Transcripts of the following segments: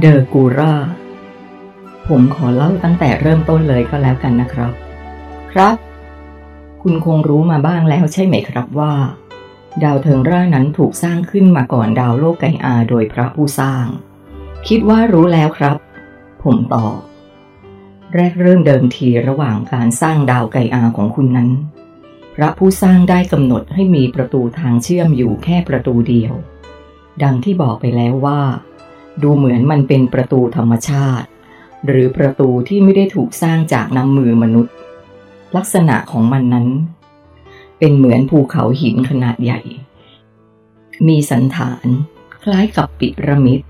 เดอกูราผมขอเล่าตั้งแต่เริ่มต้นเลยก็แล้วกันนะครับ ครับ คุณคงรู้มาบ้างแล้วใช่ไหมครับว่า ดาวเทิงร่านั้นถูกสร้างขึ้นมาก่อนดาวโลกไกอาโดยพระผู้สร้าง คิดว่ารู้แล้วครับ ผมตอบแรกเริ่มเดิมทีระหว่างการสร้างดาวไกอาของคุณนั้น พระผู้สร้างได้กำหนดให้มีประตูทางเชื่อมอยู่แค่ประตูเดียว ดังที่บอกไปแล้วว่า ดูเหมือนมันเป็นประตูธรรมชาติ หรือประตูที่ไม่ได้ถูกสร้างจากน้ำมือมนุษย์ ลักษณะของมันนั้น เป็นเหมือนภูเขาหินขนาดใหญ่ มีสันฐานคล้ายกับปิระมิด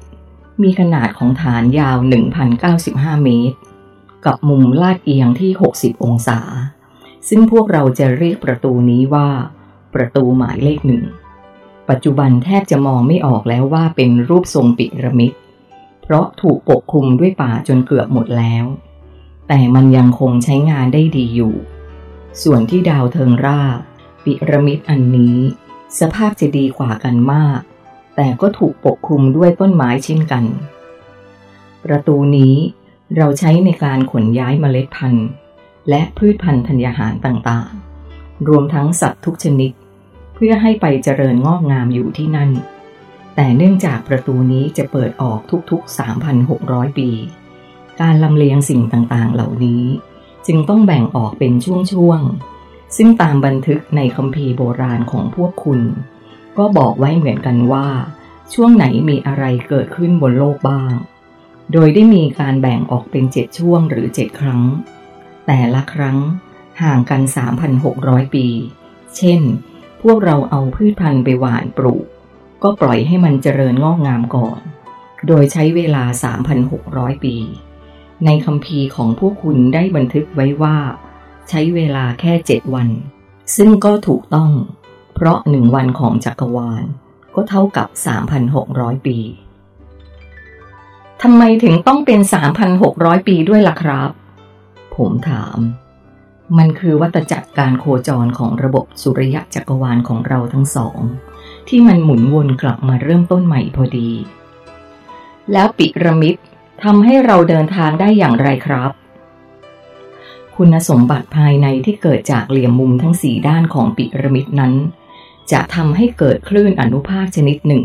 มีขนาดของฐานยาว 1,095 เมตร กับมุมลาดเอียงที่ 60 องศา ซึ่งพวกเราจะเรียกประตูนี้ว่า ประตูหมายเลขหนึ่ง ปัจจุบันแทบจะมองไม่ออกแล้วว่าเป็นรูปทรงปิระมิด เพราะถูกปกคลุมด้วยป่าจนเกือบหมดแล้ว แต่มันยังคงใช้งานได้ดีอยู่ ส่วนที่ดาวเทิงราปิระมิดอันนี้ สภาพจะดีกว่ากันมาก แต่ก็ถูกปกคลุมด้วยต้นไม้เช่นกัน ประตูนี้เราใช้ในการขนย้ายเมล็ดพันธุ์ และพืชพันธุ์ธัญญาหารต่างๆ รวมทั้งสัตว์ทุกชนิด พื่อให้ไปเจริญงอกงามอยู่ที่นั่น แต่เนื่องจากประตูนี้จะเปิดออกทุกๆ 3,600 ปี การลำเลียงสิ่งต่างๆ เหล่านี้ จึงต้องแบ่งออกเป็นช่วงๆ ซึ่งตามบันทึกในคัมภีร์โบราณของพวกคุณ ก็บอกไว้เหมือนกันว่า ช่วงไหนมีอะไรเกิดขึ้นบนโลกบ้าง โดยได้มีการแบ่งออกเป็นเจ็ดช่วงหรือเจ็ดครั้ง แต่ละครั้งห่างกัน 3,600 ปี เช่น พวกเราเอาพืชพันธุ์ไปหว่านปลูก ก็ปล่อยให้มันเจริญงอกงามก่อน โดยใช้เวลา 3,600 ปี ในคัมภีของพวกคุณได้บันทึกไว้ว่า ใช้เวลาแค่เจ็ดวัน ซึ่งก็ถูกต้อง เพราะหนึ่งวันของจักรวาล ก็เท่ากับ 3,600 ปีทำไมถึงต้องเป็น 3,600 ปีด้วยล่ะครับ ผมถาม มันคือวัตจักรการโคจรของระบบสุริยะจักรวาลของเราทั้งสอง ที่มันหมุนวนกลับมาเริ่มต้นใหม่พอดี แล้วปิระมิดทำให้เราเดินทางได้อย่างไรครับ คุณสมบัติภายในที่เกิดจากเหลี่ยมมุมทั้งสี่ด้านของปิระมิดนั้น จะทำให้เกิดคลื่นอนุภาคชนิดหนึ่ง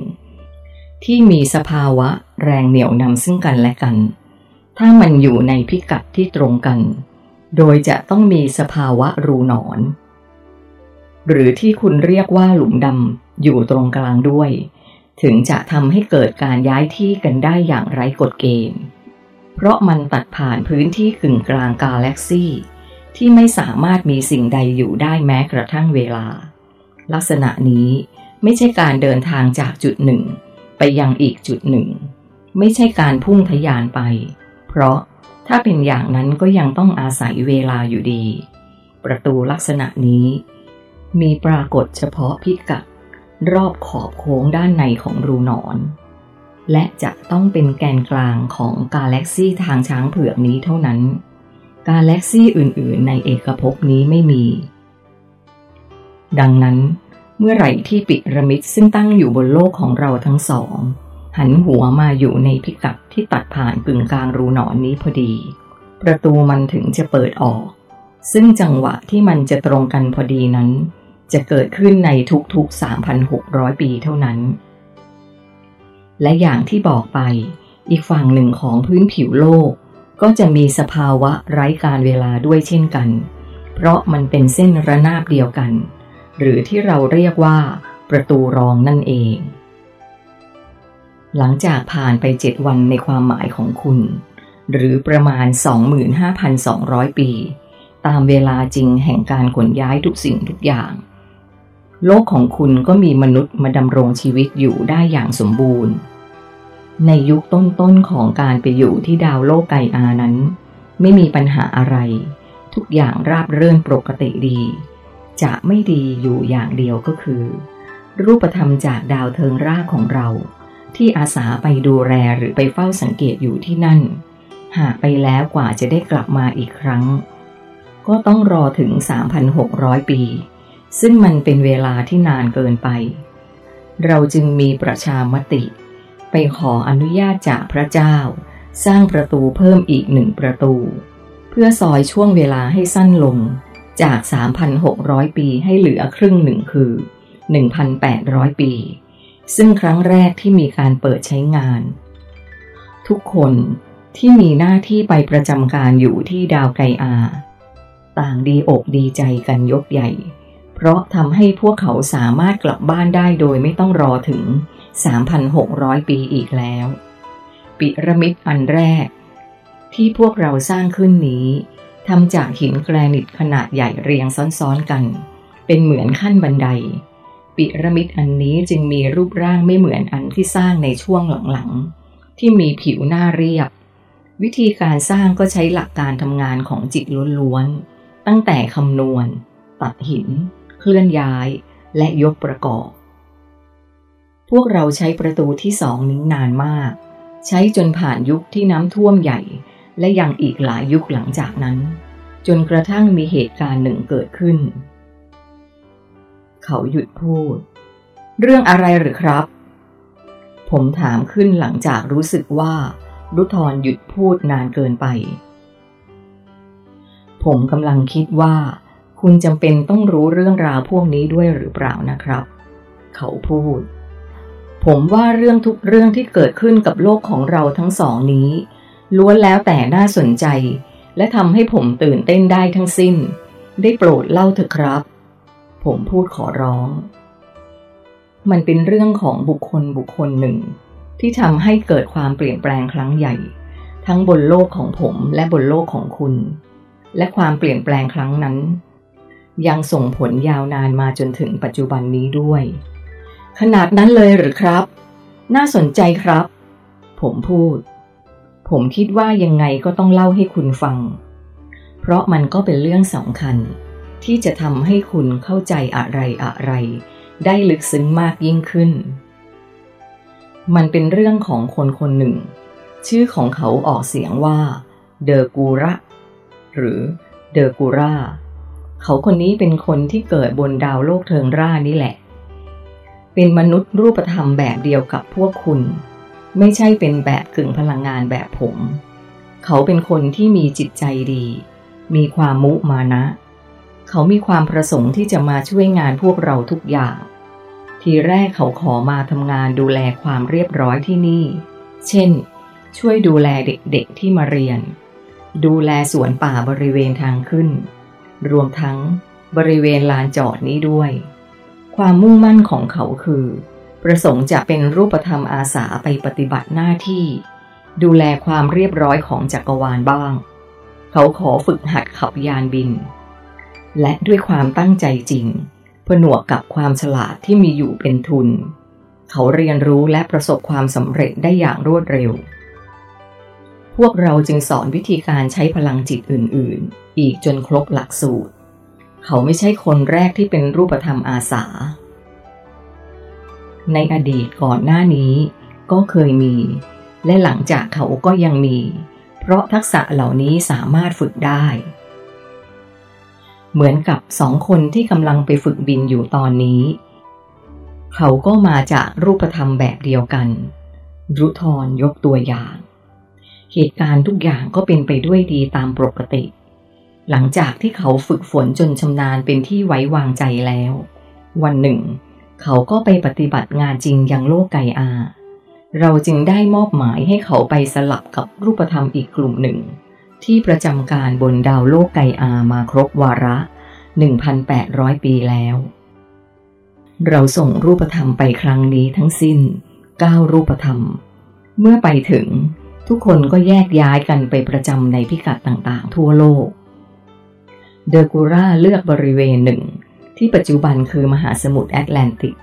ที่มีสภาวะแรงเหนี่ยวนำซึ่งกันและกัน ถ้ามันอยู่ในพิกัดที่ตรงกัน โดยจะต้องมีสภาวะรูหนอน หรือที่คุณเรียกว่าหลุมดำอยู่ตรงกลางด้วย ถึงจะทำให้เกิดการย้ายที่กันได้อย่างไร้กฎเกณฑ์ เพราะมันตัดผ่านพื้นที่กึ่งกลางกาแล็กซี่ที่ไม่สามารถมีสิ่งใดอยู่ได้แม้กระทั่งเวลา ลักษณะนี้ไม่ใช่การเดินทางจากจุดหนึ่ง ไปยังอีกจุดหนึ่ง ไม่ใช่การพุ่งทะยานไป เพราะ ถ้าเป็นอย่างนั้นก็ยังต้องอาศัยเวลาอยู่ดี ประตูลักษณะนี้ มีปรากฏเฉพาะพิกัดรอบขอบโค้งด้านในของรูหนอน และจะต้องเป็นแกนกลางของกาแล็กซี่ทางช้างเผือกนี้เท่านั้น กาแล็กซี่อื่นๆ ในเอกภพนี้ไม่มี ดังนั้นเมื่อไหร่ที่ปิระมิดซึ่งตั้งอยู่บนโลกของเราทั้งสอง หันหัวมาอยู่ในพิกัดที่ตัดผ่านกึ่งกลางรูหนอนนี้พอดี ประตูมันถึงจะเปิดออก ซึ่งจังหวะที่มันจะตรงกันพอดีนั้น จะเกิดขึ้นในทุกๆ 3,600 ปีเท่านั้น และอย่างที่บอกไป อีกฝั่งหนึ่งของพื้นผิวโลก ก็จะมีสภาวะไร้การเวลาด้วยเช่นกัน เพราะมันเป็นเส้นระนาบเดียวกัน หรือที่เราเรียกว่าประตูรองนั่นเอง หลังจากผ่านไปเจ็ดวันในความหมายของคุณ หรือประมาณ 25,200 ปี ตามเวลาจริงแห่งการขนย้ายทุกสิ่งทุกอย่าง โลกของคุณก็มีมนุษย์มาดำรงชีวิตอยู่ได้อย่างสมบูรณ์ ในยุคต้นๆของการไปอยู่ที่ดาวโลกไกอานั้น ไม่มีปัญหาอะไร ทุกอย่างราบเรื่นปกติดี จะไม่ดีอยู่อย่างเดียวก็คือ รูปธรรมจากดาวเทิงรากของเรา ที่อาสาไปดูแลหรือไปเฝ้าสังเกตอยู่ที่นั่น หากไปแล้วกว่าจะได้กลับมาอีกครั้ง ก็ต้องรอถึง 3,600 ปี ซึ่งมันเป็นเวลาที่นานเกินไป เราจึงมีประชามติ ไปขออนุญาตจากพระเจ้า สร้างประตูเพิ่มอีกหนึ่งประตู เพื่อซอยช่วงเวลาให้สั้นลงจาก 3,600 ปีให้เหลือครึ่งหนึ่งคือ 1,800 ปี ซึ่งครั้งแรกที่มีการเปิดใช้งาน ทุกคนที่มีหน้าที่ไปประจำการอยู่ที่ดาวไกอา ต่างดีอกดีใจกันยกใหญ่ เพราะทำให้พวกเขาสามารถกลับบ้านได้โดยไม่ต้องรอถึง 3,600 ปีอีกแล้ว ปิระมิดอันแรก ที่พวกเราสร้างขึ้นนี้ทำจากหินแกรนิตขนาดใหญ่เรียงซ้อนๆกัน เป็นเหมือนขั้นบันได ปิระมิดอันนี้จึงมีรูปร่างไม่เหมือนอันที่สร้างในช่วงหลังๆ ที่มีผิวหน้าเรียบ วิธีการสร้างก็ใช้หลักการทำงานของจิตล้วนๆ ตั้งแต่คำนวณ ตัดหิน เคลื่อนย้าย และยกประกอบ พวกเราใช้ประตูที่สองนี้นานมาก ใช้จนผ่านยุคที่น้ำท่วมใหญ่ และยังอีกหลายยุคหลังจากนั้น จนกระทั่งมีเหตุการณ์หนึ่งเกิดขึ้น เขาหยุดพูด เรื่องอะไรหรือครับ ผมถามขึ้นหลังจากรู้สึกว่ารุทรหยุดพูดนานเกินไป ผมกำลังคิดว่า คุณจำเป็นต้องรู้เรื่องราวพวกนี้ด้วยหรือเปล่านะครับ เขาพูด ผมว่าเรื่องทุกเรื่องที่เกิดขึ้นกับโลกของเราทั้งสองนี้ ล้วนแล้วแต่น่าสนใจ และทำให้ผมตื่นเต้นได้ทั้งสิ้น ได้โปรดเล่าเถอะครับ ผมพูดขอร้อง มันเป็นเรื่องของบุคคลบุคคลหนึ่ง ที่ทำให้เกิดความเปลี่ยนแปลงครั้งใหญ่ ทั้งบนโลกของผมและบนโลกของคุณ และความเปลี่ยนแปลงครั้งนั้น ยังส่งผลยาวนานมาจนถึงปัจจุบันนี้ด้วย ขนาดนั้นเลยหรือครับ น่าสนใจครับ ผมพูด ผมคิดว่ายังไงก็ต้องเล่าให้คุณฟัง เพราะมันก็เป็นเรื่องสำคัญ ที่จะทำให้คุณเข้าใจอะไรอะไร ได้ลึกซึ้งมากยิ่งขึ้น มันเป็นเรื่องของคนคนหนึ่ง ชื่อของเขาออกเสียงว่า เดอกูระ หรือเดอกูราเขาคนนี้เป็นคนที่เกิดบนดาวโลกเทิงร่านี่แหละ เป็นมนุษย์รูปธรรมแบบเดียวกับพวกคุณ ไม่ใช่เป็นแบบกึ่งพลังงานแบบผม เขาเป็นคนที่มีจิตใจดี มีความมุมานะ เขามีความประสงค์ที่จะมาช่วยงานพวกเราทุกอย่าง ทีแรกเขาขอมาทำงานดูแลความเรียบร้อยที่นี่ เช่น ช่วยดูแลเด็กๆที่มาเรียน ดูแลสวนป่าบริเวณทางขึ้น รวมทั้งบริเวณลานจอดนี้ด้วย ความมุ่งมั่นของเขาคือ ประสงค์จะเป็นรูปธรรมอาสาไปปฏิบัติหน้าที่ ดูแลความเรียบร้อยของจักรวาลบ้าง เขาขอฝึกหัดขับยานบิน และด้วยความตั้งใจจริงผนวกกับความฉลาดที่มีอยู่เป็นทุน เขาเรียนรู้และประสบความสำเร็จได้อย่างรวดเร็ว พวกเราจึงสอนวิธีการใช้พลังจิตอื่น ๆ อีกจนครบหลักสูตร เขาไม่ใช่คนแรกที่เป็นรูปธรรมอาสา ในอดีตก่อนหน้านี้ก็เคยมี และหลังจากเขาก็ยังมี เพราะทักษะเหล่านี้สามารถฝึกได้ เหมือนกับสองคนที่กำลังไปฝึกบินอยู่ตอนนี้ เขาก็มาจากรูปธรรมแบบเดียวกัน รุทรยกตัวอย่าง เหตุการณ์ทุกอย่างก็เป็นไปด้วยดีตามปกติ หลังจากที่เขาฝึกฝนจนชำนาญเป็นที่ไว้วางใจแล้ว วันหนึ่ง เขาก็ไปปฏิบัติงานจริงยังโลกไกอา เราจึงได้มอบหมายให้เขาไปสลับกับรูปธรรมอีกกลุ่มหนึ่ง ที่ประจำการบนดาวโลกไกอามาครบวาระ 1,800 ปีแล้ว เราส่งรูปธรรมไปครั้งนี้ทั้งสิ้น 9 รูปธรรม เมื่อไปถึงทุกคนก็แยกย้ายกันไปประจำในพิกัดต่างๆ ทั่วโลก เดอกูราเลือกบริเวณหนึ่ง ที่ปัจจุบันคือมหาสมุทรแอตแลนติก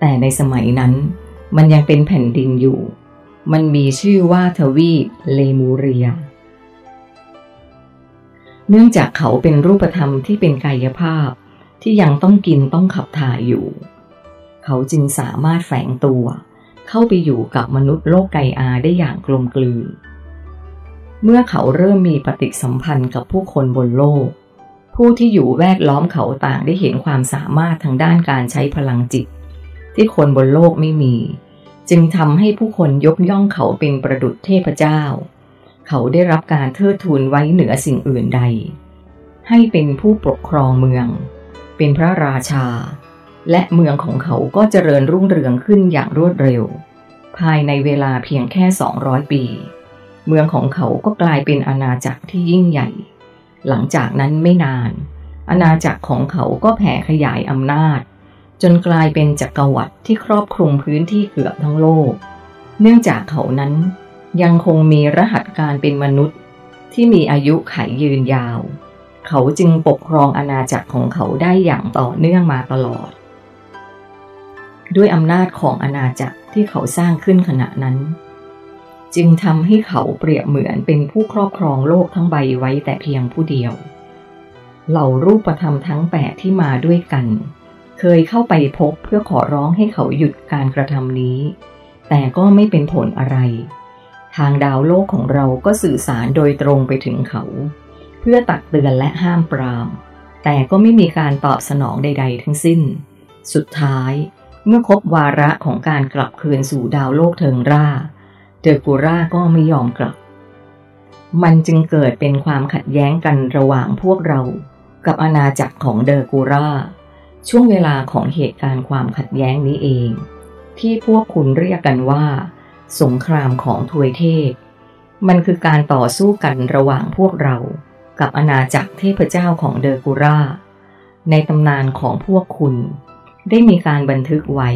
แต่ในสมัยนั้นมันยังเป็นแผ่นดินอยู่ มันมีชื่อว่าทวีปเลมูเรีย เนื่องจากเขาเป็นรูปธรรมที่เป็นกายภาพ ที่ยังต้องกินต้องขับถ่ายอยู่ เขาจึงสามารถแฝงตัว เข้าไปอยู่กับมนุษย์โลกไกอาได้อย่างกลมกลืน เมื่อเขาเริ่มมีปฏิสัมพันธ์กับผู้คนบนโลก ผู้ที่อยู่แวดล้อมเขาต่างได้เห็นความสามารถทางด้านการใช้พลังจิต ที่คนบนโลกไม่มี จึงทำให้ผู้คนยกย่องเขาเป็นประดุจเทพเจ้า เขาได้รับการเทิดทูนไว้เหนือสิ่งอื่นใด ให้เป็นผู้ปกครองเมือง เป็นพระราชา และเมืองของเขาก็เจริญรุ่งเรืองขึ้นอย่างรวดเร็ว ภายในเวลาเพียงแค่ 200 ปี เมืองของเขาก็กลายเป็นอาณาจักรที่ยิ่งใหญ่ หลังจากนั้นไม่นาน อาณาจักรของเขาก็แผ่ขยายอำนาจ จนกลายเป็นจักรวรรดิที่ครอบคลุมพื้นที่เกือบทั้งโลก เนื่องจากเขานั้น ยังคงมีรหัสการเป็นมนุษย์ที่มีอายุขัยยืนยาว เขาจึงปกครองอาณาจักรของเขาได้อย่างต่อเนื่องมาตลอด ด้วยอำนาจของอาณาจักรที่เขาสร้างขึ้นขณะนั้น จึงทำให้เขาเปรียบเหมือนเป็นผู้ครอบครองโลกทั้งใบไว้แต่เพียงผู้เดียว เหล่ารูปธรรมทั้งแปดที่มาด้วยกัน เคยเข้าไปพบเพื่อขอร้องให้เขาหยุดการกระทำนี้ แต่ก็ไม่เป็นผลอะไร ทางดาวโลกของเราก็สื่อสารโดยตรงไปถึงเขา เพื่อตักเตือนและห้ามปราม แต่ก็ไม่มีการตอบสนองใด ๆ ทั้งสิ้น สุดท้าย เมื่อครบวาระของการกลับคืนสู่ดาวโลกเทิงร่า เดอร์กูร่าก็ไม่ยอมกลับ มันจึงเกิดเป็นความขัดแย้งกันระหว่างพวกเรา กับอาณาจักรของเดอร์กูร่า ช่วงเวลาของเหตุการณ์ความขัดแย้งนี้เอง ที่พวกคุณเรียกกันว่า สงครามของทวยเทพ มันคือการต่อสู้กันระหว่างพวกเรา กับอาณาจักรเทพเจ้าของเดอร์กูรา ในตำนานของพวกคุณ ได้มีการบันทึกไว้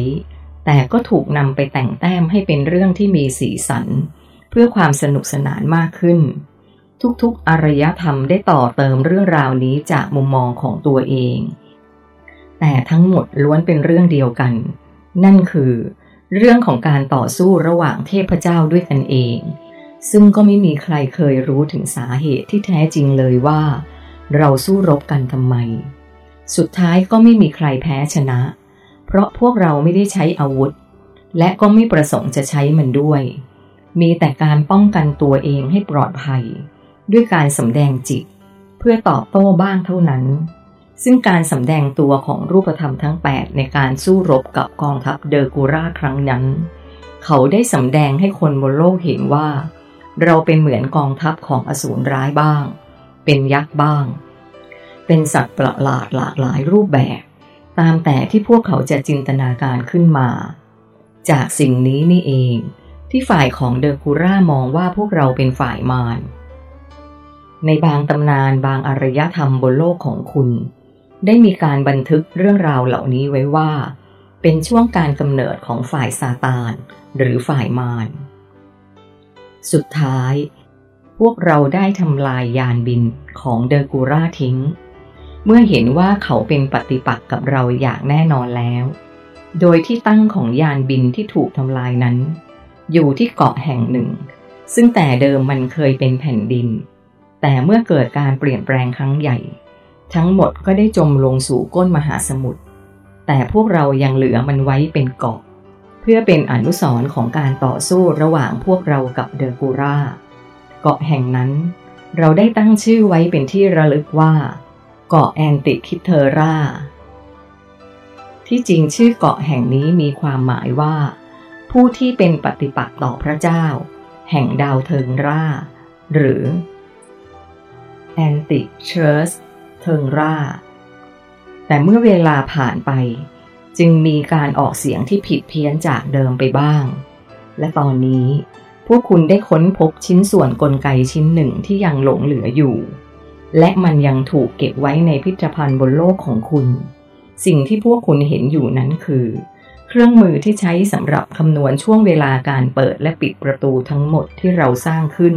แต่ก็ถูกนำไปแต่งแต้มให้เป็นเรื่องที่มีสีสัน เพื่อความสนุกสนานมากขึ้น ทุกๆอารยธรรมได้ต่อเติมเรื่องราวนี้จากมุมมองของตัวเอง แต่ทั้งหมดล้วนเป็นเรื่องเดียวกัน นั่นคือ เรื่องของการต่อสู้ระหว่างเทพเจ้าด้วยกันเอง ซึ่งก็ไม่มีใครเคยรู้ถึงสาเหตุที่แท้จริงเลยว่า เราสู้รบกันทำไม สุดท้ายก็ไม่มีใครแพ้ชนะ เพราะพวกเราไม่ได้ใช้อาวุธ และก็ไม่ประสงค์จะใช้มันด้วย มีแต่การป้องกันตัวเองให้ปลอดภัย ด้วยการสำแดงจิต เพื่อตอบโต้บ้างเท่านั้น ซึ่งการสำแดงตัวของรูปธรรมทั้ง 8 ในการสู้รบกับกองทัพเดอร์กูราครั้งนั้น เขาได้สำแดงให้คนบนโลกเห็นว่า เราเป็นเหมือนกองทัพของอสูรร้ายบ้าง เป็นยักษ์บ้าง เป็นสัตว์ประหลาดหลากหลายรูปแบบ ตามแต่ที่พวกเขาจะจินตนาการขึ้นมา จากสิ่งนี้นี่เองที่ฝ่ายของเดอร์กูร่ามองว่าพวกเราเป็นฝ่ายมารในบางตำนานบางอารยธรรมบนโลกของคุณ ได้มีการบันทึกเรื่องราวเหล่านี้ไว้ว่า เป็นช่วงการกำเนิดของฝ่ายซาตาน หรือฝ่ายมารสุดท้าย พวกเราได้ทำลายยานบินของเดอร์กูราทิ้ง เมื่อเห็นว่าเขาเป็นปฏิปักษ์กับเราอย่างแน่นอนแล้ว โดยที่ตั้งของยานบินที่ถูกทำลายนั้น อยู่ที่เกาะแห่งหนึ่ง ซึ่งแต่เดิมมันเคยเป็นแผ่นดิน แต่เมื่อเกิดการเปลี่ยนแปลงครั้งใหญ่ ทั้งหมดก็ได้จมลงสู่ก้นมหาสมุทร แต่พวกเรายังเหลือมันไว้เป็นเกาะ เพื่อเป็นอนุสรณ์ของการต่อสู้ระหว่างพวกเรากับเดอร์กูราเกาะแห่งนั้น เราได้ตั้งชื่อไว้เป็นที่ระลึกว่า เกาะแอนติคิเทอร่า ที่จริงชื่อเกาะแห่งนี้มีความหมายว่า ผู้ที่เป็นปฏิปักษ์ต่อพระเจ้า แห่งดาวเทิงร่า หรือแอนติเชิร์ส เทิงร่า แต่เมื่อเวลาผ่านไป จึงมีการออกเสียงที่ผิดเพี้ยนจากเดิมไปบ้าง และตอนนี้พวกคุณได้ค้นพบชิ้นส่วนกลไกชิ้นหนึ่งที่ยังหลงเหลืออยู่ และมันยังถูกเก็บไว้ในพิพิธภัณฑ์บนโลกของคุณ สิ่งที่พวกคุณเห็นอยู่นั้นคือ เครื่องมือที่ใช้สำหรับคำนวณช่วงเวลาการเปิดและปิดประตูทั้งหมดที่เราสร้างขึ้น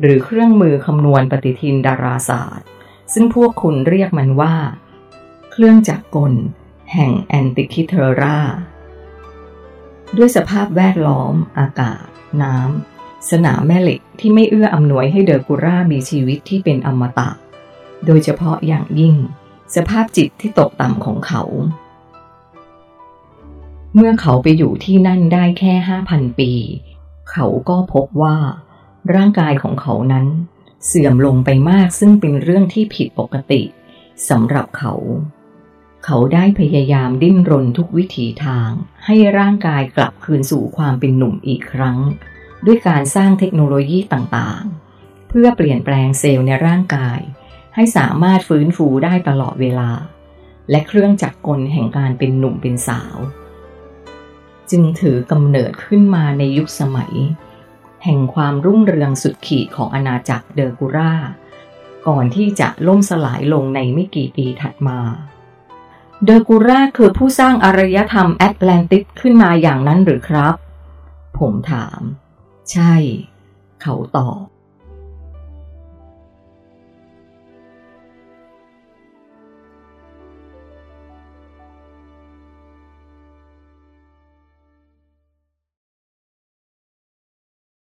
หรือเครื่องมือคำนวณปฏิทินดาราศาสตร์ ซึ่งพวกคุณเรียกมันว่า เครื่องจักรกล แห่งแอนติคิเทอราด้วยสภาพแวดล้อม อากาศ น้ำ สนามแม่เหล็กที่ไม่เอื้ออำนวยให้เดอร์กูร่ามีชีวิตที่เป็นอมตะ โดยเฉพาะอย่างยิ่ง สภาพจิตที่ตกต่ำของเขา เมื่อเขาไปอยู่ที่นั่นได้แค่ห้าพันปี เขาก็พบว่า ร่างกายของเขานั้น เสื่อมลงไปมากซึ่งเป็นเรื่องที่ผิดปกติสำหรับเขา เขาได้พยายามดิ้นรนทุกวิถีทาง ให้ร่างกายกลับคืนสู่ความเป็นหนุ่มอีกครั้ง ด้วยการสร้างเทคโนโลยีต่างๆ เพื่อเปลี่ยนแปลงเซลล์ในร่างกาย ให้สามารถฟื้นฟูได้ตลอดเวลา และเครื่องจักรกลแห่งการเป็นหนุ่มเป็นสาว จึงถือกำเนิดขึ้นมาในยุคสมัย แห่งความรุ่งเรืองสุดขีดของอาณาจักรเดอร์กูราก่อนที่จะล่มสลายลงในไม่กี่ปีถัดมา เดอร์กูราคือผู้สร้างอารยธรรมแอตแลนติสขึ้นมาอย่างนั้นหรือครับ ผมถาม ใช่ เขาตอบ